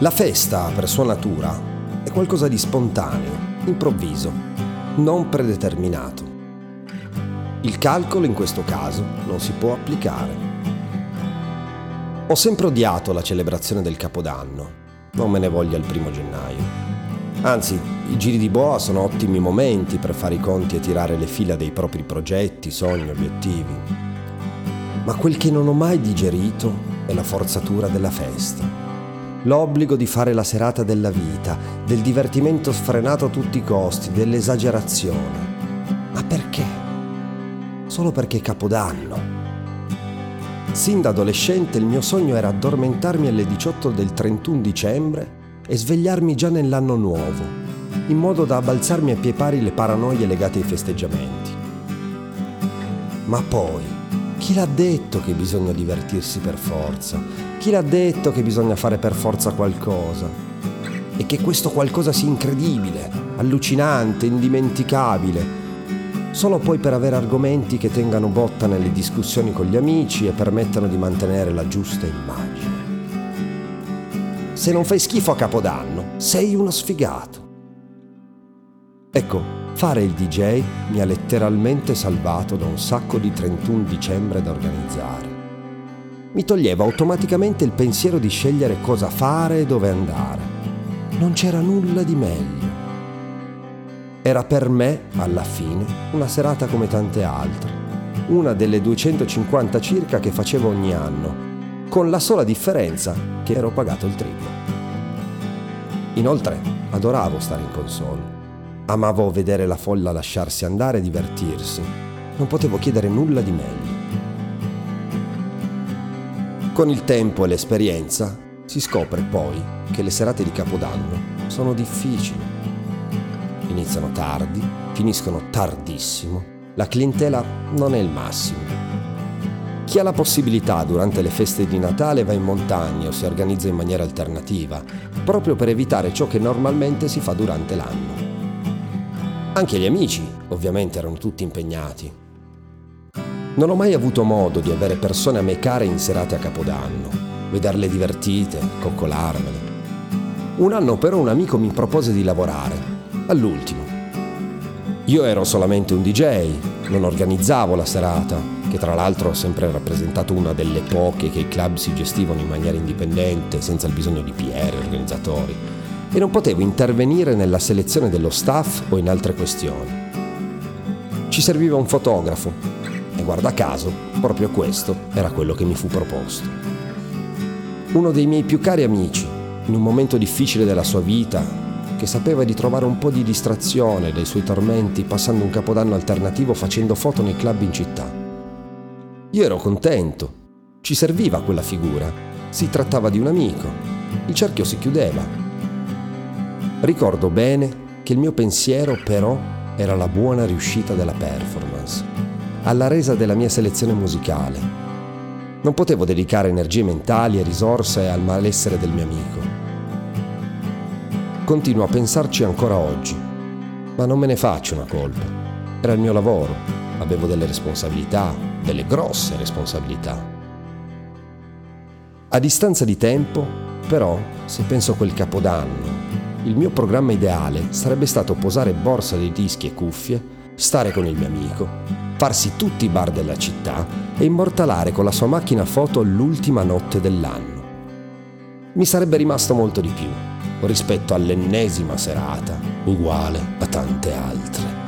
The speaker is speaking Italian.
La festa, per sua natura, è qualcosa di spontaneo, improvviso, non predeterminato. Il calcolo in questo caso non si può applicare. Ho sempre odiato la celebrazione del Capodanno, non me ne voglia il primo gennaio. Anzi, i giri di boa sono ottimi momenti per fare i conti e tirare le fila dei propri progetti, sogni, obiettivi. Ma quel che non ho mai digerito è la forzatura della festa l'obbligo di fare la serata della vita, del divertimento sfrenato a tutti i costi, dell'esagerazione. Ma perché? Solo perché è Capodanno. Sin da adolescente il mio sogno era addormentarmi alle 18 del 31 dicembre e svegliarmi già nell'anno nuovo, in modo da abbalzarmi a pie pari le paranoie legate ai festeggiamenti. Ma poi, chi l'ha detto che bisogna divertirsi per forza? Chi l'ha detto che bisogna fare per forza qualcosa? E che questo qualcosa sia incredibile, allucinante, indimenticabile, solo poi per avere argomenti che tengano botta nelle discussioni con gli amici e permettano di mantenere la giusta immagine. Se non fai schifo a Capodanno, sei uno sfigato. Ecco, Fare il DJ mi ha letteralmente salvato da un sacco di 31 dicembre da organizzare. Mi toglieva automaticamente il pensiero di scegliere cosa fare e dove andare. Non c'era nulla di meglio. Era per me, alla fine, una serata come tante altre, una delle 250 circa che facevo ogni anno, con la sola differenza che ero pagato il triplo. Inoltre, adoravo stare in console Amavo vedere la folla lasciarsi andare e divertirsi. Non potevo chiedere nulla di meglio. Con il tempo e l'esperienza si scopre poi che le serate di Capodanno sono difficili. Iniziano tardi, finiscono tardissimo, la clientela non è il massimo. Chi ha la possibilità durante le feste di Natale va in montagna o si organizza in maniera alternativa, proprio per evitare ciò che normalmente si fa durante l'anno. Anche gli amici, ovviamente, erano tutti impegnati. Non ho mai avuto modo di avere persone a me care in serate a Capodanno, vederle divertite, coccolarmele. Un anno però un amico mi propose di lavorare, all'ultimo. Io ero solamente un DJ, non organizzavo la serata, che tra l'altro ho sempre rappresentato una delle poche che i club si gestivano in maniera indipendente, senza il bisogno di PR organizzatori e non potevo intervenire nella selezione dello staff o in altre questioni. Ci serviva un fotografo e guarda caso, proprio questo era quello che mi fu proposto. Uno dei miei più cari amici, in un momento difficile della sua vita, che sapeva di trovare un po' di distrazione dai suoi tormenti passando un capodanno alternativo facendo foto nei club in città. Io ero contento, ci serviva quella figura, si trattava di un amico, il cerchio si chiudeva Ricordo bene che il mio pensiero però era la buona riuscita della performance, alla resa della mia selezione musicale. Non potevo dedicare energie mentali e risorse al malessere del mio amico. Continuo a pensarci ancora oggi, ma non me ne faccio una colpa. Era il mio lavoro, avevo delle responsabilità, delle grosse responsabilità. A distanza di tempo, però, se penso a quel capodanno, il mio programma ideale sarebbe stato posare borsa dei dischi e cuffie, stare con il mio amico, farsi tutti i bar della città e immortalare con la sua macchina foto l'ultima notte dell'anno. Mi sarebbe rimasto molto di più rispetto all'ennesima serata, uguale a tante altre.